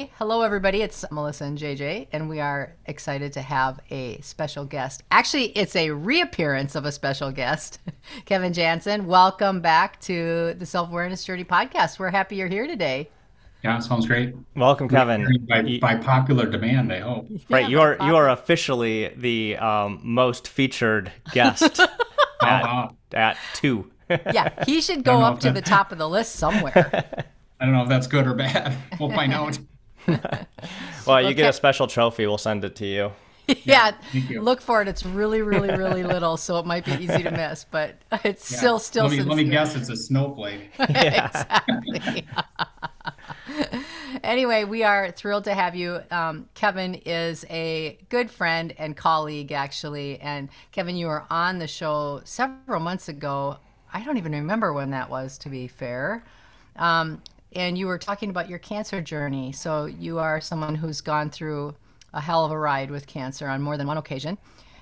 Yay! Hello, everybody. It's Melissa and JJ, and we are excited to have a special guest. Actually, it's a reappearance of a special guest, Kevin Jansen. Welcome back to the Self Awareness Journey podcast. We're happy you're here today. Yeah, sounds great. Welcome, Kevin. By, by popular demand, I hope. Right, you are you are officially the um, most featured guest Oh, at, at two. Yeah, he should go up to that- the top of the list somewhere. I don't know if that's good or bad. We'll find out. Well, you get a special trophy. We'll send it to you. yeah, thank you. look for it. It's really, really, really little, so it might be easy to miss, but it's still, still. Let me, let me guess, it's a snowflake. exactly. anyway, we are thrilled to have you. Um, Kevin is a good friend and colleague, actually. And Kevin, you were on the show several months ago. I don't even remember when that was, to be fair. Um, and you were talking about your cancer journey. So you are someone who's gone through a hell of a ride with cancer on more than one occasion.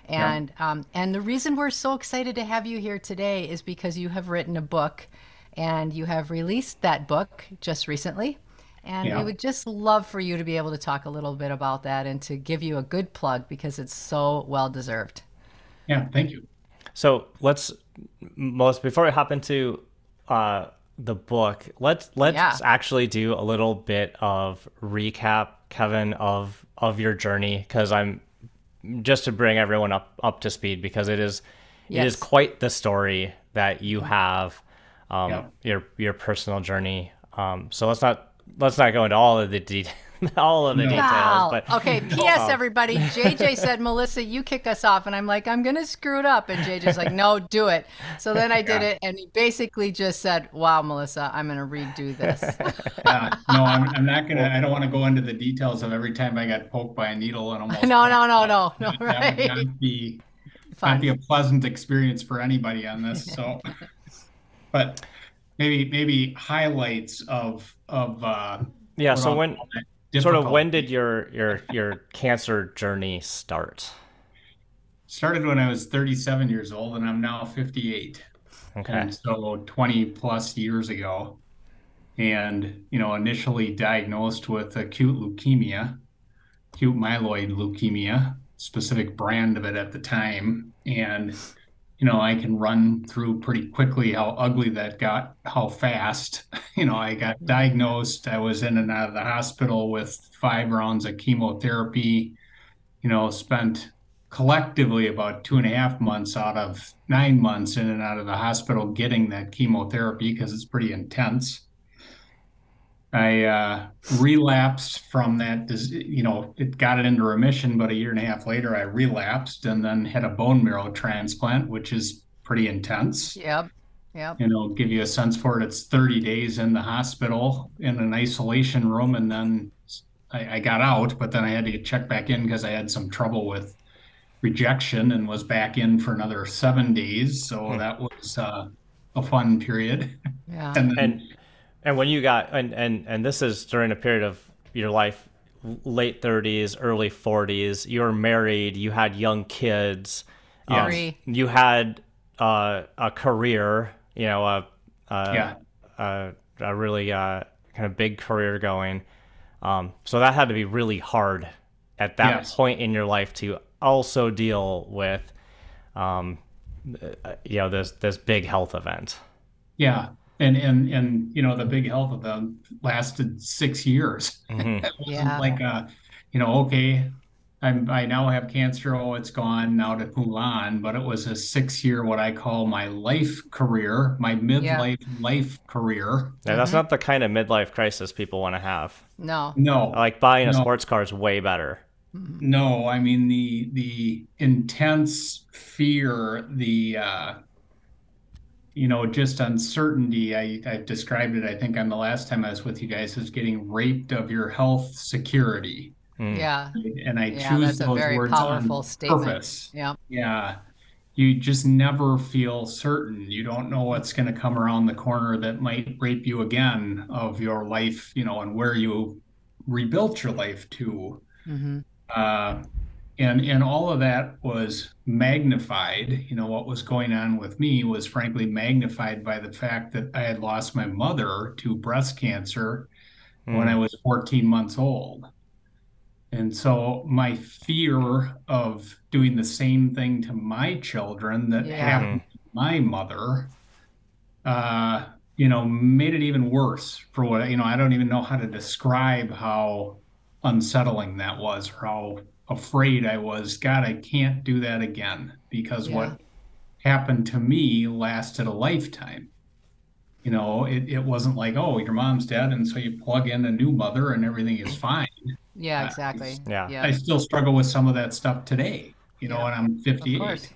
And um, and the reason we're so excited to have you here today is because you have written a book, and you have released that book just recently. And Yeah. we would just love for you to be able to talk a little bit about that and to give you a good plug because it's so well deserved. Yeah, thank you. So let's most before we hop into uh, the book, let's let's Yeah. actually do a little bit of recap, Kevin, of of your journey because I'm just to bring everyone up up to speed because it is it Yes. is quite the story that you have, um, Yeah. your your personal journey. Um, so let's not let's not go into all of the de- all of the No. details, Wow. but okay. P.S. Everybody, JJ said, "Melissa, you kick us off," and I'm like, "I'm gonna screw it up," and JJ's like, "No, do it." So then I did Yeah. it, and he basically just said, "Wow, Melissa, I'm gonna redo this." Uh, no, I'm, I'm not going to, I don't want to go into the details of every time I got poked by a needle and almost. no, no, no, no, no. That would not be, Fine. not be a pleasant experience for anybody on this. So, but maybe, maybe highlights of, of, uh, yeah. So I'll when that sort of when did your your your cancer journey start? started when I was 37 years old and I'm now 58. Okay. And so 20 plus years ago. And, you know, initially diagnosed with acute leukemia, acute myeloid leukemia, specific brand of it at the time. And, you know, I can run through pretty quickly how ugly that got, how fast. You know, I got mm-hmm. diagnosed. I was in and out of the hospital with five rounds of chemotherapy, you know, spent collectively about two and a half months out of nine months in and out of the hospital getting that chemotherapy because it's pretty intense. I uh, relapsed from that, you know, it got it into remission, but a year and a half later, I relapsed and then had a bone marrow transplant, which is pretty intense. Yep. Yep. You know, give you a sense for it. It's 30 days in the hospital in an isolation room, and then I, I got out, but then I had to get checked back in because I had some trouble with rejection and was back in for another seven days. So that was uh, a fun period. Yeah. And then, and and when you got and and and this is during a period of your life late 30s early 40s you were married you had young kids Yes. Three. you had uh, a career you know a a, Yeah. a, a really uh, kind of big career going um, so that had to be really hard at that Yes. point in your life to also deal with um, uh, you know this this big health event yeah. And, and, and, you know, the big health of event lasted six years. Mhm. Yeah. like, uh, you know, okay, I'm, I now have cancer. Oh, it's gone now to Mulan, but it was a six year, what I call my life career, my midlife life career. Yeah, that's not the kind of midlife crisis people want to have. No. No, Like buying a No. sports car is way better. no, I mean the the intense fear, the uh, you know, just uncertainty. I, I described it, I think, on the last time I was with you guys, as getting raped of your health security. Mm. Yeah. And I yeah, choose those words on statement. purpose. Yeah. Yeah. You just never feel certain. You don't know what's going to come around the corner that might rape you again of your life, you know, and where you rebuilt your life to. Mm-hmm. Uh, and and all of that was magnified you know what was going on with me was frankly magnified by the fact that i had lost my mother to breast cancer mm. when i was 14 months old and so my fear of doing the same thing to my children that yeah. happened to my mother uh you know made it even worse for what you know i don't even know how to describe how unsettling that was or how afraid I was, God, I can't do that again because yeah. what happened to me lasted a lifetime. You know, it, it wasn't like, oh, your mom's dead, and so you plug in a new mother and everything is fine. Yeah, exactly. Uh, yeah. yeah. I still struggle with some of that stuff today, you know, yeah. and I'm 58. Of course.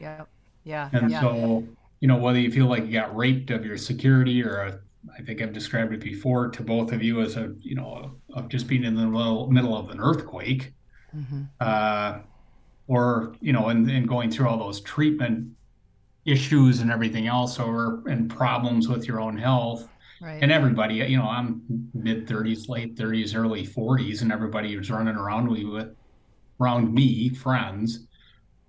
yeah. Yeah. And yeah. so, you know, whether you feel like you got raped of your security or a, I think I've described it before to both of you as a, you know, of just being in the middle of an earthquake mm-hmm. uh, or you know, and, and going through all those treatment issues and everything else, or and problems with your own health. Right. And everybody, you know, I'm mid 30s, late 30s, early 40s, and everybody was running around with around me, friends,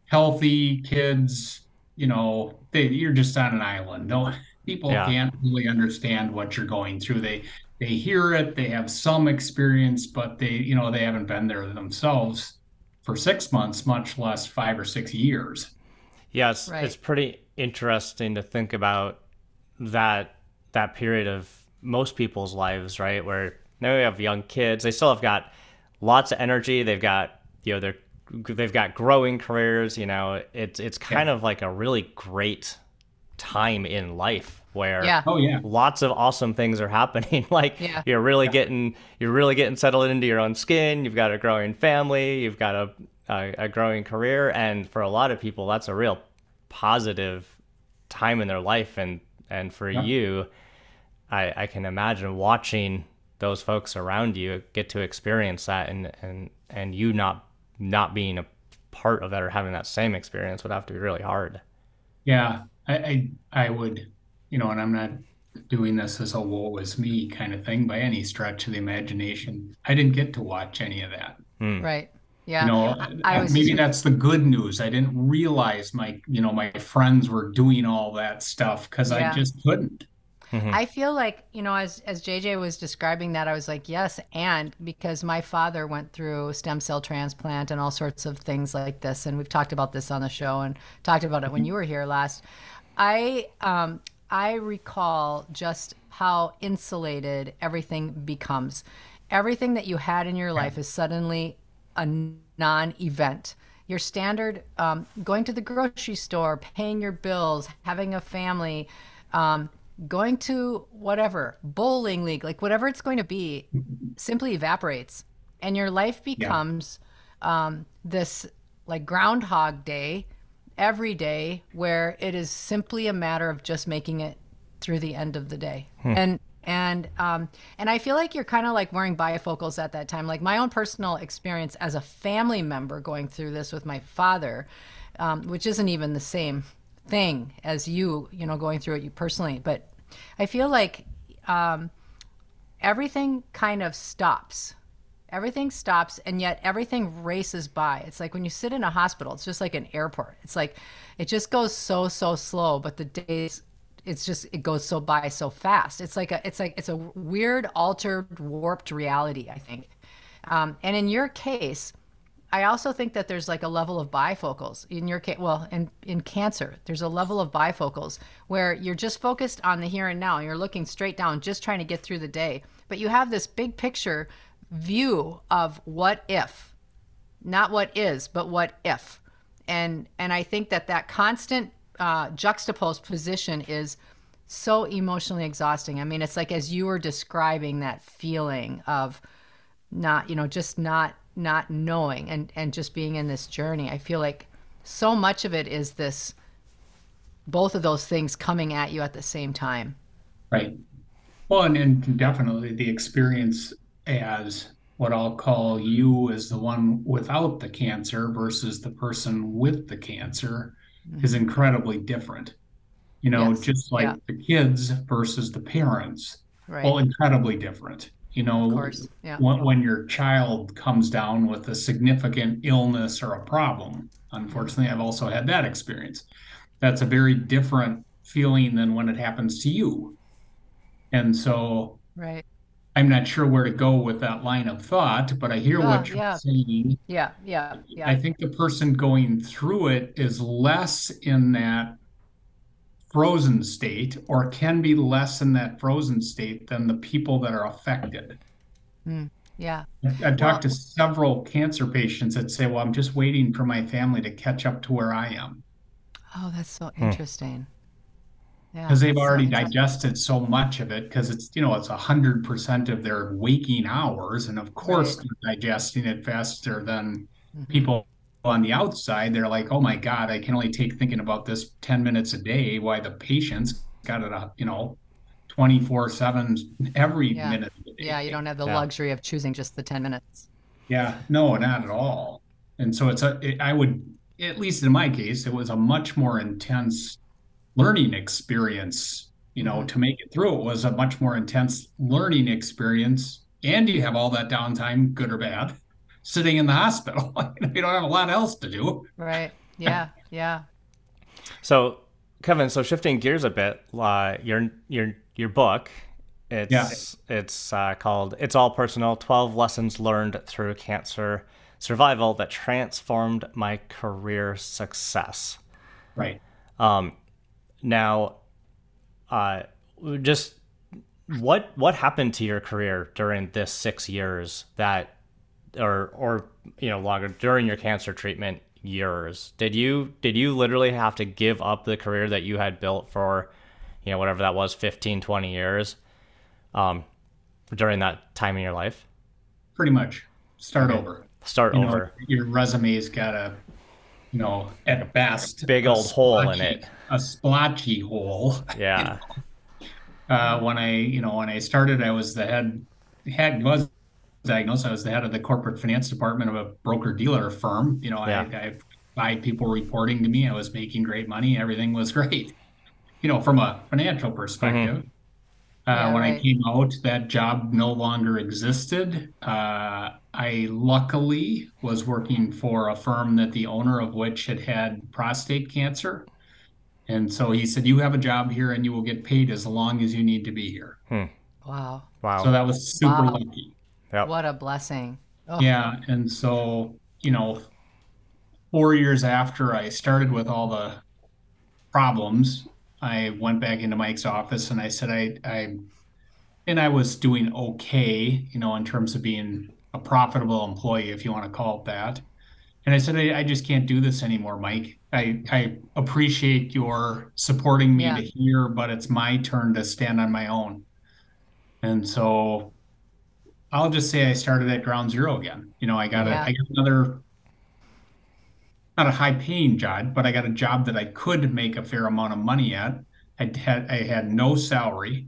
healthy kids. You know, they, you're just on an island. No, people yeah. can't really understand what you're going through. They they hear it, they have some experience, but they, you know, they haven't been there themselves for six months, much less five or six years. Yes, it's, right. it's pretty interesting to think about that that period of most people's lives, right? Where now we have young kids, they still have got lots of energy. They've got you know they're they've got growing careers. You know, it's it's kind yeah. of like a really great time in life where yeah. oh yeah. lots of awesome things are happening. Like yeah. you're really yeah. getting you're really getting settled into your own skin. You've got a growing family. You've got a, a, a growing career. And for a lot of people that's a real positive time in their life. And and for you I, I can imagine watching those folks around you get to experience that and and and you not not being a part of that or having that same experience would have to be really hard. Yeah I, I, I would you know, and I'm not doing this as a woe was me kind of thing by any stretch of the imagination. I didn't get to watch any of that. Hmm. Right. Yeah. You know, I, I maybe just... that's the good news. I didn't realize my, you know, my friends were doing all that stuff because yeah. I just couldn't. Mm-hmm. I feel like, you know, as as JJ was describing that, I was like, yes, and because my father went through stem cell transplant and all sorts of things like this, and we've talked about this on the show and talked about it when you were here last. I um, I recall just how insulated everything becomes. Everything that you had in your life is suddenly a non event. Your standard um, going to the grocery store, paying your bills, having a family, um, going to whatever, bowling league, like whatever it's going to be, simply evaporates. And your life becomes yeah. um, this like Groundhog Day every day where it is simply a matter of just making it through the end of the day. Hmm. And and um, and I feel like you're kind of like wearing bifocals at that time. Like my own personal experience as a family member going through this with my father, um, which isn't even the same thing as you, you know, going through it you personally. But I feel like um, everything kind of stops. Everything stops and yet everything races by. It's like when you sit in a hospital it's just like an airport. It's like it just goes so so slow but the days it's just it goes so by so fast. It's like a it's like it's a weird altered warped reality i think. Um, and in your case i also think that there's like a level of bifocals in your case well in in cancer there's a level of bifocals where you're just focused on the here and now and you're looking straight down just trying to get through the day but you have this big picture view of what if, not what is, but what if. And and I think that that constant uh, juxtaposed position is so emotionally exhausting. I mean, it's like as you were describing that feeling of not, you know, just not not knowing and and just being in this journey. I feel like so much of it is this both of those things coming at you at the same time. Right. Well, and, and definitely the experience as what I'll call you as the one without the cancer versus the person with the cancer mm-hmm. is incredibly different. You know, yes. just like yeah. the kids versus the parents, right. well, incredibly different. You know, yeah. when, when your child comes down with a significant illness or a problem, unfortunately, I've also had that experience. That's a very different feeling than when it happens to you. And so, right. I'm not sure where to go with that line of thought, but I hear yeah, what you're yeah. saying. Yeah, yeah, yeah. I think the person going through it is less in that frozen state or can be less in that frozen state than the people that are affected. Mm, yeah. I've talked well, to several cancer patients that say, well, I'm just waiting for my family to catch up to where I am. Oh, that's so hmm. interesting. Yeah, because they've already so digested so much of it because it's you know it's a hundred percent of their waking hours and of course right. they're digesting it faster than mm-hmm. people on the outside, they're like, oh my God, I can only take thinking about this 10 minutes a day. Why the patients got it up, you know, 24 7 every yeah. minute. Yeah, you don't have the yeah. luxury of choosing just the 10 minutes. Yeah, no, not at all. And so it's a, it, I would, at least in my case, it was a much more intense learning experience. You know, mm-hmm. to make it through, it was a much more intense learning experience. And you have all that downtime, good or bad sitting in the hospital. you don't have a lot else to do. Right. Yeah. Yeah. So, Kevin, so shifting gears a bit, uh, your your your book, it's yeah. it's uh, called "It's All Personal: Twelve Lessons Learned Through Cancer Survival That Transformed My Career Success." Right. Um, now, uh, just what what happened to your career during this six years that or or you know longer during your cancer treatment years. Did you did you literally have to give up the career that you had built for you know whatever that was 15 20 years um during that time in your life? Pretty much. Start okay. over. Start you over. know, your resume's got a you know at best big old hole in it. a splotchy hole. Yeah. You know? uh, when i you know when i started i was the head head was diagnosed. I was the head of the corporate finance department of a broker dealer firm. You know, yeah. I, I had people reporting to me. I was making great money. Everything was great. You know, from a financial perspective. Mm-hmm. Uh, yeah, when right. I came out, that job no longer existed. Uh, I luckily was working for a firm that the owner of which had had prostate cancer. And so he said, You have a job here and you will get paid as long as you need to be here. Hmm. Wow. Wow. So that was super wow. lucky. Yep. What a blessing. Oh. Yeah. And so, you know, four years after I started with all the problems, I went back into Mike's office and I said, I, I, and I was doing okay, you know, in terms of being a profitable employee, if you want to call it that. And I said, I, I just can't do this anymore, Mike. I, I appreciate your supporting me yeah. to here, but it's my turn to stand on my own. And so I'll just say I started at ground zero again. You know, I got yeah. a I got another not a high paying job, but I got a job that I could make a fair amount of money at. I had I had no salary.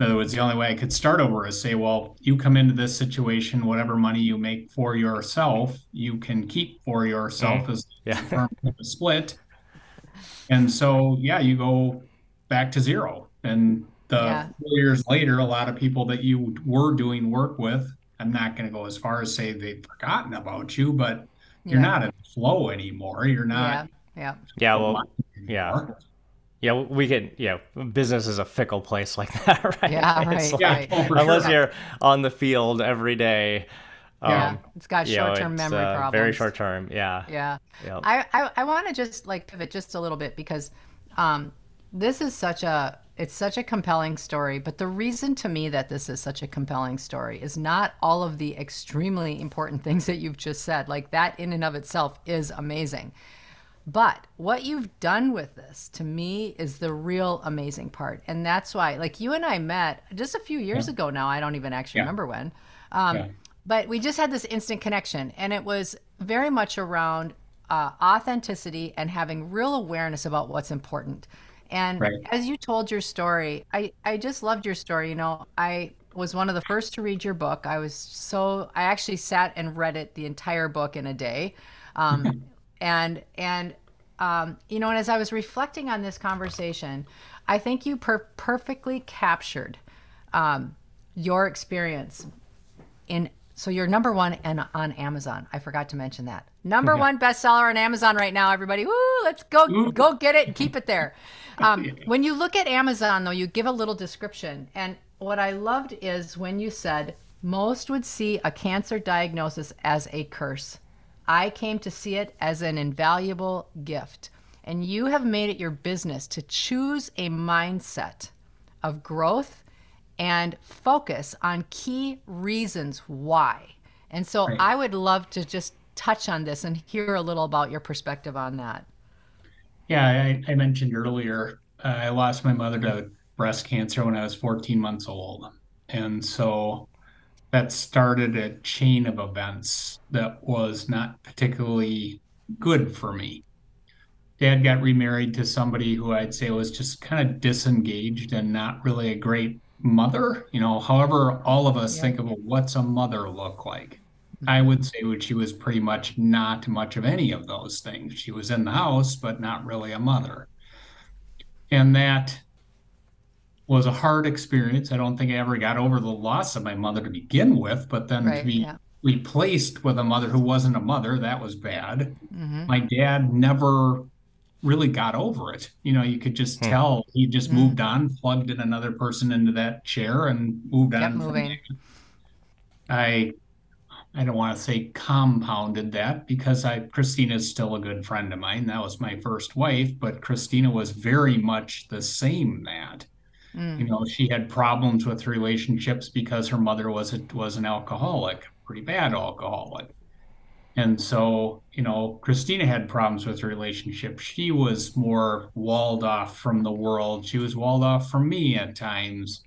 In other words, the only way I could start over is say, well, you come into this situation, whatever money you make for yourself, you can keep for yourself mm. as yeah. a split. And so, yeah, you go back to zero. And the yeah. four years later, a lot of people that you were doing work with, I'm not going to go as far as say they've forgotten about you, but you're yeah. not in flow anymore. You're not. Yeah. Yeah. Well, yeah. Yeah, we can. Yeah, business is a fickle place like that, right? Yeah, right. Like, yeah, unless sure. you're on the field every day. Yeah, um, it's got short-term know, memory uh, problems. Very short-term. Yeah. Yeah. Yep. I I, I want to just like pivot just a little bit because um, this is such a it's such a compelling story, but the reason to me that this is such a compelling story is not all of the extremely important things that you've just said. Like that in and of itself is amazing. But what you've done with this to me is the real amazing part. And that's why, like, you and I met just a few years yeah. ago now. I don't even actually yeah. remember when. Um, yeah. But we just had this instant connection. And it was very much around uh, authenticity and having real awareness about what's important. And Right. as you told your story, I, I just loved your story. You know, I was one of the first to read your book. I was so, I actually sat and read it, the entire book in a day. Um, and, and, um, you know, and as I was reflecting on this conversation, I think you per- perfectly captured um, your experience in so you're number one and on Amazon. I forgot to mention that. Number one bestseller on Amazon right now, everybody. Woo, let's go Ooh. go get it and keep it there. Um, when you look at Amazon though, you give a little description. And what I loved is when you said most would see a cancer diagnosis as a curse. I came to see it as an invaluable gift. And you have made it your business to choose a mindset of growth and focus on key reasons why. And so Right. I would love to just touch on this and hear a little about your perspective on that. Yeah, I, I mentioned earlier, uh, I lost my mother to breast cancer when I was 14 months old. And so that started a chain of events that was not particularly good for me. Dad got remarried to somebody who I'd say was just kind of disengaged and not really a great mother. You know, however, all of us Yeah. think of what's a mother look like. I would say that she was pretty much not much of any of those things. She was in the house, but not really a mother. And that was a hard experience. I don't think I ever got over the loss of my mother to begin with, but then to be yeah. replaced with a mother who wasn't a mother, that was bad. hmm My dad never really got over it. You know, you could just Hmm. tell he just Mm. moved on, plugged in another person into that chair and moved Kept on. from moving. I I don't want to say compounded that because I Christina's still a good friend of mine. That was my first wife, but Christina was very much the same that. You Mm. know, she had problems with relationships because her mother was a, was an alcoholic, pretty bad alcoholic. And so, you know, Christina had problems with her relationship. She was more walled off from the world. She was walled off from me at times.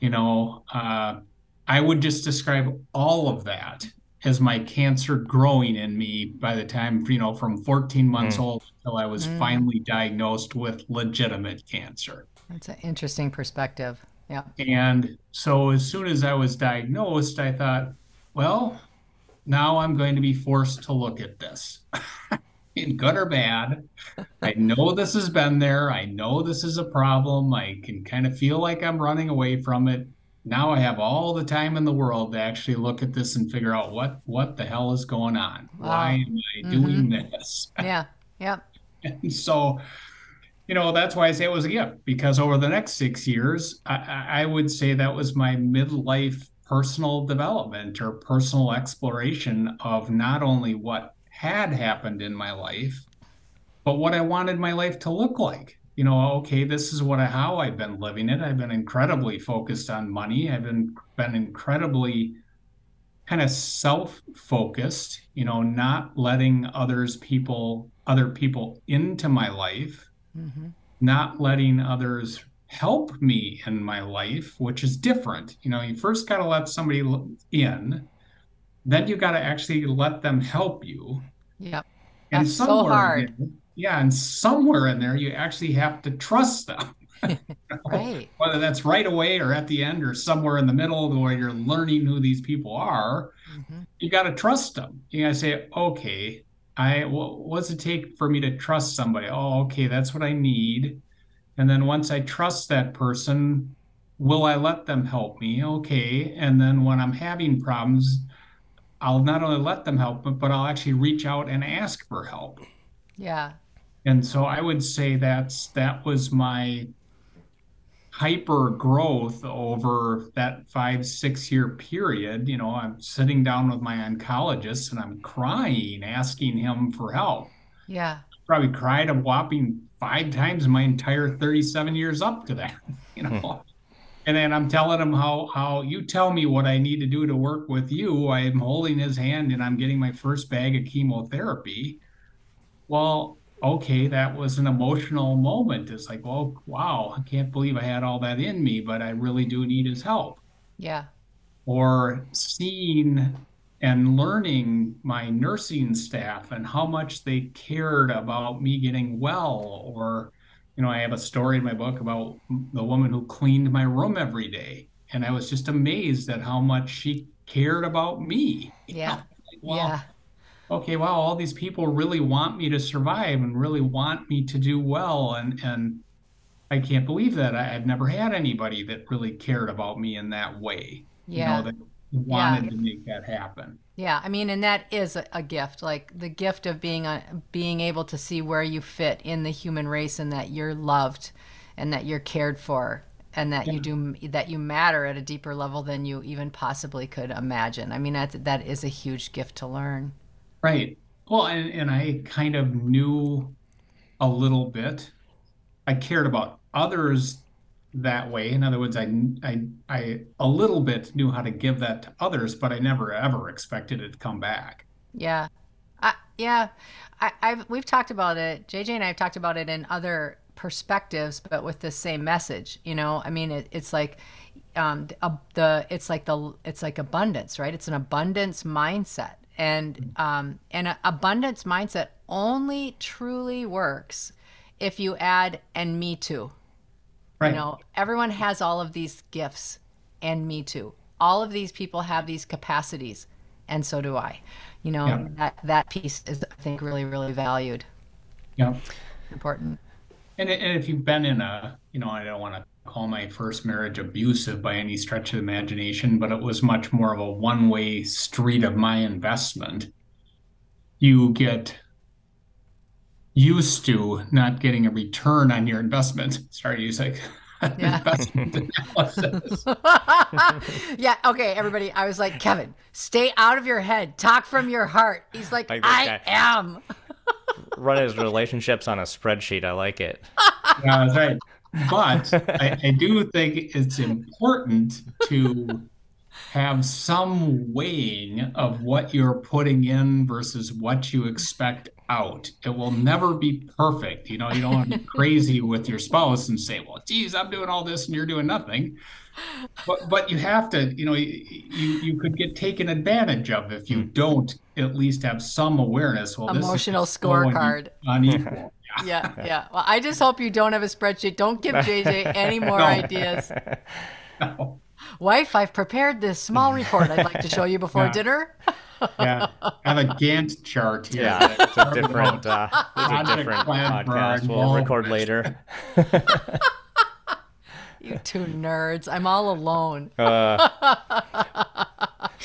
You know, uh, I would just describe all of that as my cancer growing in me by the time, you know, from 14 months Mm. old until I was Mm. finally diagnosed with legitimate cancer. That's an interesting perspective. Yeah. And so as soon as I was diagnosed, I thought, well, now I'm going to be forced to look at this. In good or bad, I know this has been there. I know this is a problem. I can kind of feel like I'm running away from it. Now I have all the time in the world to actually look at this and figure out what what the hell is going on. Wow. Why am I doing mm-hmm. this? Yeah. Yeah. And so, you know, that's why I say it was a gift because over the next six years, I, I I would say that was my midlife personal development or personal exploration of not only what had happened in my life, but what I wanted my life to look like. You know, okay, this is what I, how I've been living it. I've been incredibly focused on money. I've been been incredibly kind of self-focused, you know, not letting others people other people into my life, hmm not letting others help me in my life, which is different. You know, you first got to let somebody in, then you got to actually let them help you. Yep. And That's so hard. there- yeah, and somewhere in there, you actually have to trust them. Right. Whether that's right away or at the end or somewhere in the middle where you're learning who these people are, hmm you got to trust them. You got to say, okay, I wh- what's it take for me to trust somebody? Oh, okay, that's what I need. And then once I trust that person, will I let them help me? Okay. And then when I'm having problems, I'll not only let them help, but, but I'll actually reach out and ask for help. Yeah. And so I would say that's that was my hyper growth over that five, six year period. You know, I'm sitting down with my oncologist and I'm crying, asking him for help. Yeah. Probably cried a whopping five times in my entire 37 years up to that, you know. Hmm. And then I'm telling him how how you tell me what I need to do to work with you. I'm holding his hand and I'm getting my first bag of chemotherapy. Well, okay, that was an emotional moment. It's like, well, wow, I can't believe I had all that in me, but I really do need his help. Yeah. Or seeing and learning my nursing staff and how much they cared about me getting well or you know i have a story in my book about the woman who cleaned my room every day and i was just amazed at how much she cared about me Yeah. Like, wow, Yeah. okay wow all these people really want me to survive and really want me to do well and and i can't believe that I, i've never had anybody that really cared about me in that way Yeah. you know that wanted to make that happen Yeah, I mean, and that is a, a gift, like the gift of being a, being able to see where you fit in the human race, and that you're loved, and that you're cared for, and that you do that you matter at a deeper level than you even possibly could imagine. I mean, that that is a huge gift to learn. Right. Well, and, and I kind of knew a little bit. I cared about others that way. In other words, I, I, I a little bit knew how to give that to others, but I never ever expected it to come back. Yeah, I, yeah, I, I've we've talked about it. JJ and I have talked about it in other perspectives, but with the same message. You know, I mean, it, it's like um, the, uh, the it's like the it's like abundance, right? It's an abundance mindset, and um, and a abundance mindset only truly works if you add and me too. Right. You know, everyone has all of these gifts, and me too. All of these people have these capacities, and so do I. You know, Yeah. that that piece is, I think, really, really valued, Yeah. important. And, and if you've been in a, you know, I don't want to call my first marriage abusive by any stretch of the imagination, but it was much more of a one way street of my investment. You get used to not getting a return on your investment. Sorry to use like Yeah. investment analysis. yeah. Okay, everybody. I was like, Kevin, stay out of your head. Talk from your heart. He's like, Like I am. Run his relationships on a spreadsheet. I like it. Yeah, that's right. But I, I do think it's important to have some weighing of what you're putting in versus what you expect out. It will never be perfect. You know, you don't want to be crazy with your spouse and say, well, geez, I'm doing all this and you're doing nothing. But but you have to, you know, you you, you could get taken advantage of if you hmm. don't at least have some awareness. Well, this is Emotional scorecard. Unequal. Yeah, yeah. Well, I just hope you don't have a spreadsheet. Don't give JJ any more ideas. No. Wife, I've prepared this small report I'd like to show you before Yeah. dinner. Yeah, I have a Gantt chart here. Yeah, it's a different, uh, it's a different plan for our podcast. We'll record later. You two nerds. I'm all alone.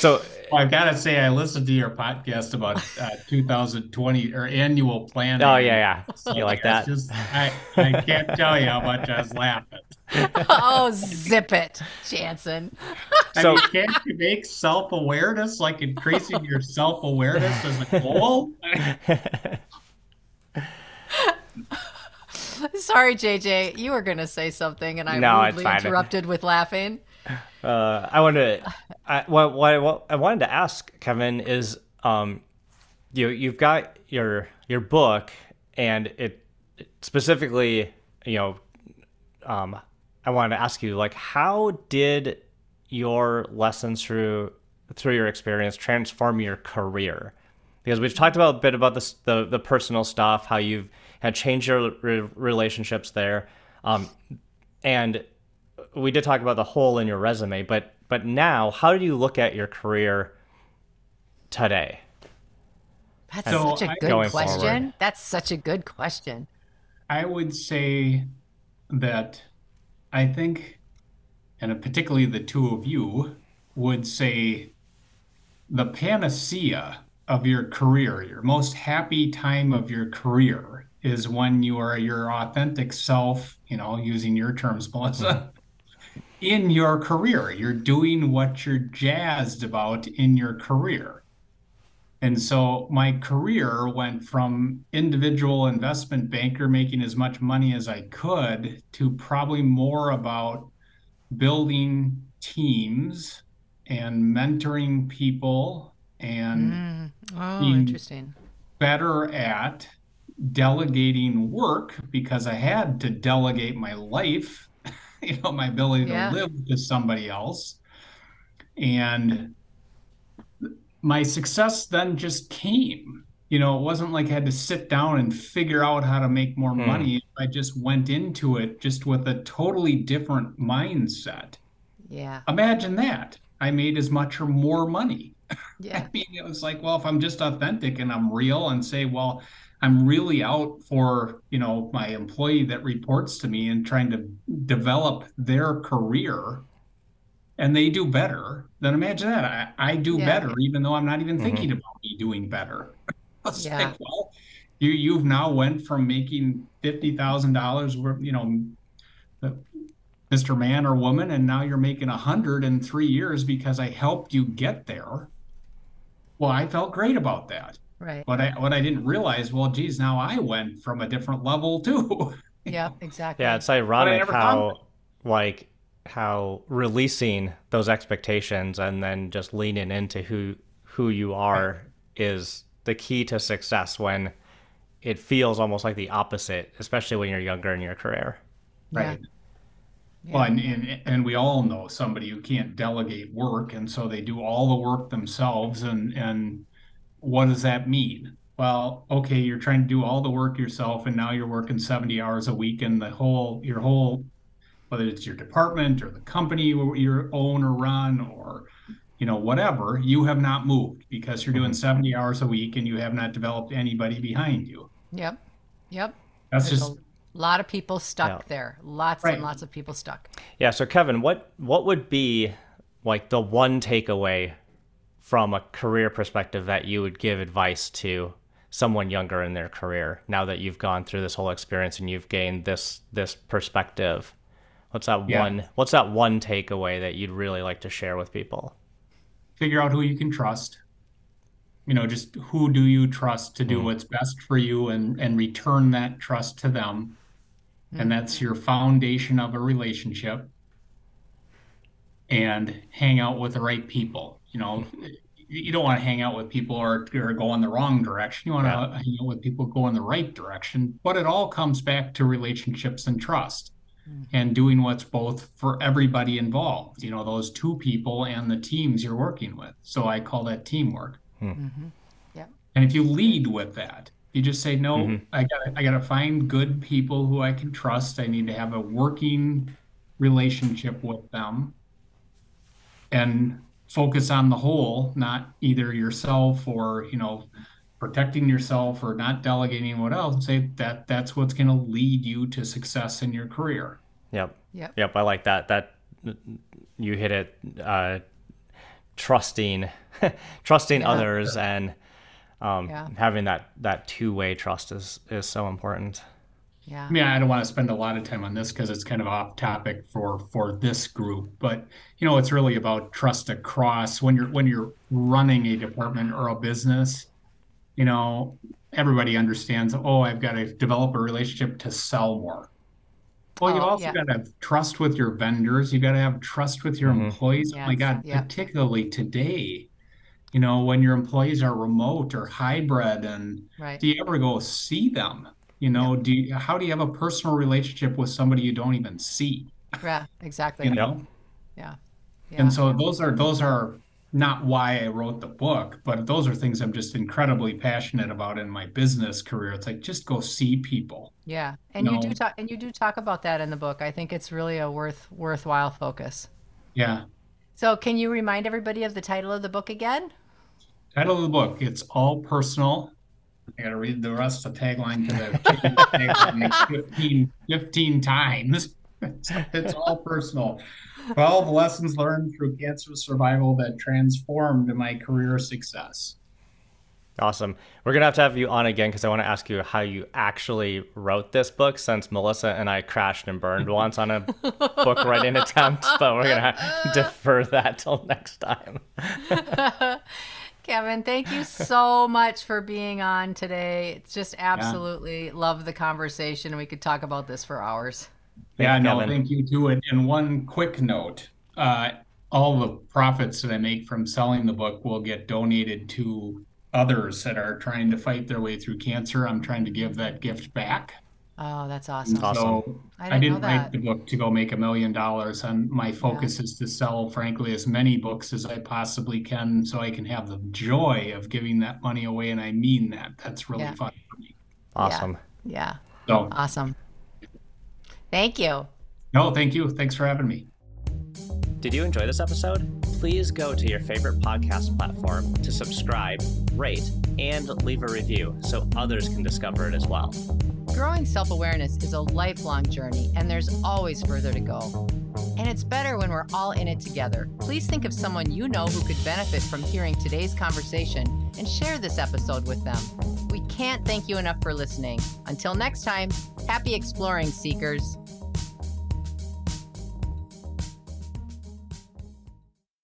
So, Well, I've got to say, I listened to your podcast about uh, 2020 or annual planning. oh yeah, yeah, So you like that? Just, I, I can't tell you how much I was laughing. oh, zip it, Jansen. I So- mean, can't you make self awareness like increasing your self awareness as a goal? Sorry, JJ. You were going to say something, and I No, it's rudely interrupted with laughing. Uh, I wanted to, I, what, what, what I wanted to ask Kevin is, um, you you've got your your book, and it it specifically, you know, um, I wanted to ask you like, how did your lessons through through your experience transform your career? Because we've talked about a bit about the the personal stuff, how you've had changed your re- relationships there, um, and we did talk about the hole in your resume, but but now, how do you look at your career today? That's So such a good Going question. forward. That's such a good question. I would say that I think, and particularly the two of you, would say the panacea of your career, your most happy time of your career, is when you are your authentic self, you know, using your terms, Melissa, in your career. You're doing what you're jazzed about in your career. And so my career went from individual investment banker making as much money as I could to probably more about building teams and mentoring people and Mm. Oh, being interesting. better at delegating work because I had to delegate my life, you know, my ability Yeah. to live to somebody else. And my success then just came. You know, it wasn't like I had to sit down and figure out how to make more Hmm. money. I just went into it just with a totally different mindset. Yeah. Imagine that. I made as much or more money. Yeah. I mean, it was like, well, if I'm just authentic and I'm real and say, well, I'm really out for, you know, my employee that reports to me and trying to develop their career and they do better, then imagine that. I, I do Yeah. better, even though I'm not even Mhm. thinking about me doing better. It's Yeah. like, well, you you've now went from making fifty thousand dollars you know, Mr. Man or woman, and now you're making a hundred in three years because I helped you get there. Well, I felt great about that. Right. But I what I didn't realize, well, geez, now I went from a different level too. Yeah. Exactly. Yeah, it's ironic never how like how releasing those expectations and then just leaning into who who you are is the key to success when it feels almost like the opposite, especially when you're younger in your career. Yeah. Well, and, and and we all know somebody who can't delegate work, and so they do all the work themselves. And and what does that mean? Well, okay, you're trying to do all the work yourself, and now you're working 70 hours a week, and the whole your whole whether it's your department or the company you you own or run or you know whatever, you have not moved because you're doing mm-hmm. 70 hours a week and you have not developed anybody behind you. Yep. Yep. That's There's just a lot of people stuck Yeah. there. Lots Right. and lots of people stuck. Yeah, so Kevin, what what would be like the one takeaway from a career perspective that you would give advice to someone younger in their career now that you've gone through this whole experience and you've gained this this perspective? What's that Yeah. one what's that one takeaway that you'd really like to share with people? figure out who you can trust. You know, just who do you trust to do hmm. what's best for you and and return that trust to them. And hmm. that's your foundation of a relationship. And hang out with the right people. You know, you don't want to hang out with people or, or go in the wrong direction. You want Yeah. to hang out with people go in the right direction. But it all comes back to relationships and trust and doing what's both for everybody involved, you know, those two people and the teams you're working with. So I call that teamwork. Mm-hmm. Yep. And if you lead with that, you just say, no, Mhm. I gotta, I gotta find good people who I can trust. I need to have a working relationship with them and focus on the whole, not either yourself or, you know, protecting yourself or not delegating what else say that that's what's going to lead you to success in your career. Yep. Yep. Yep, I like that. That you hit it uh trusting trusting Yeah. others and um Yeah. having that that two-way trust is is so important. Yeah. I mean, I don't want to spend a lot of time on this because it's kind of off topic for for this group, but you know, it's really about trust across when you're when you're running a department or a business. You know, everybody understands. Oh, I've got to develop a relationship to sell more. Well, you've Oh, also yeah. got to have trust with your vendors. You've got to have trust with your Mhm. employees. Oh my God, yep. particularly today. You know, when your employees are remote or hybrid and Right. do you ever go see them? You know, do you, how do you have a personal relationship with somebody you don't even see? Yeah. Exactly. You know, Yeah. Yeah. and so those are those are not why I wrote the book, but those are things I'm just incredibly passionate about in my business career. It's like just go see people. Yeah, and you do talk and you do talk about that in the book. I think it's really a worth worthwhile focus. Yeah. So, can you remind everybody of the title of the book again? Title of the book: It's all personal. I got to read the rest of the tagline to the tagline like 15, 15 times. It's, it's all personal. 12 lessons learned through cancer survival that transformed my career success. Awesome. We're going to have to have you on again cuz I want to ask you how you actually wrote this book since Melissa and I crashed and burned once on a book writing attempt, but we're going to defer that till next time. Kevin, thank you so much for being on today. It's just absolutely love the conversation. We could talk about this for hours. Yeah, you, no, Kevin. thank you too. And, and one quick note uh, all the profits that I make from selling the book will get donated to others that are trying to fight their way through cancer. I'm trying to give that gift back. Oh, that's awesome. Awesome. So I I didn't didn't know write the book to go make a million dollars, and my focus is to sell, frankly, as many books as I possibly can, so I can have the joy of giving that money away. And I mean that. That's really Yeah. fun for me. Awesome. Yeah. So, Awesome. Thank you. no, thank you. Thanks for having me. Did you enjoy this episode? Please go to your favorite podcast platform to subscribe, rate, and leave a review so others can discover it as well. Growing self awareness is a lifelong journey, and there's always further to go. And it's better when we're all in it together. Please think of someone you know who could benefit from hearing today's conversation and share this episode with them. We can't thank you enough for listening. Until next time, happy exploring, seekers.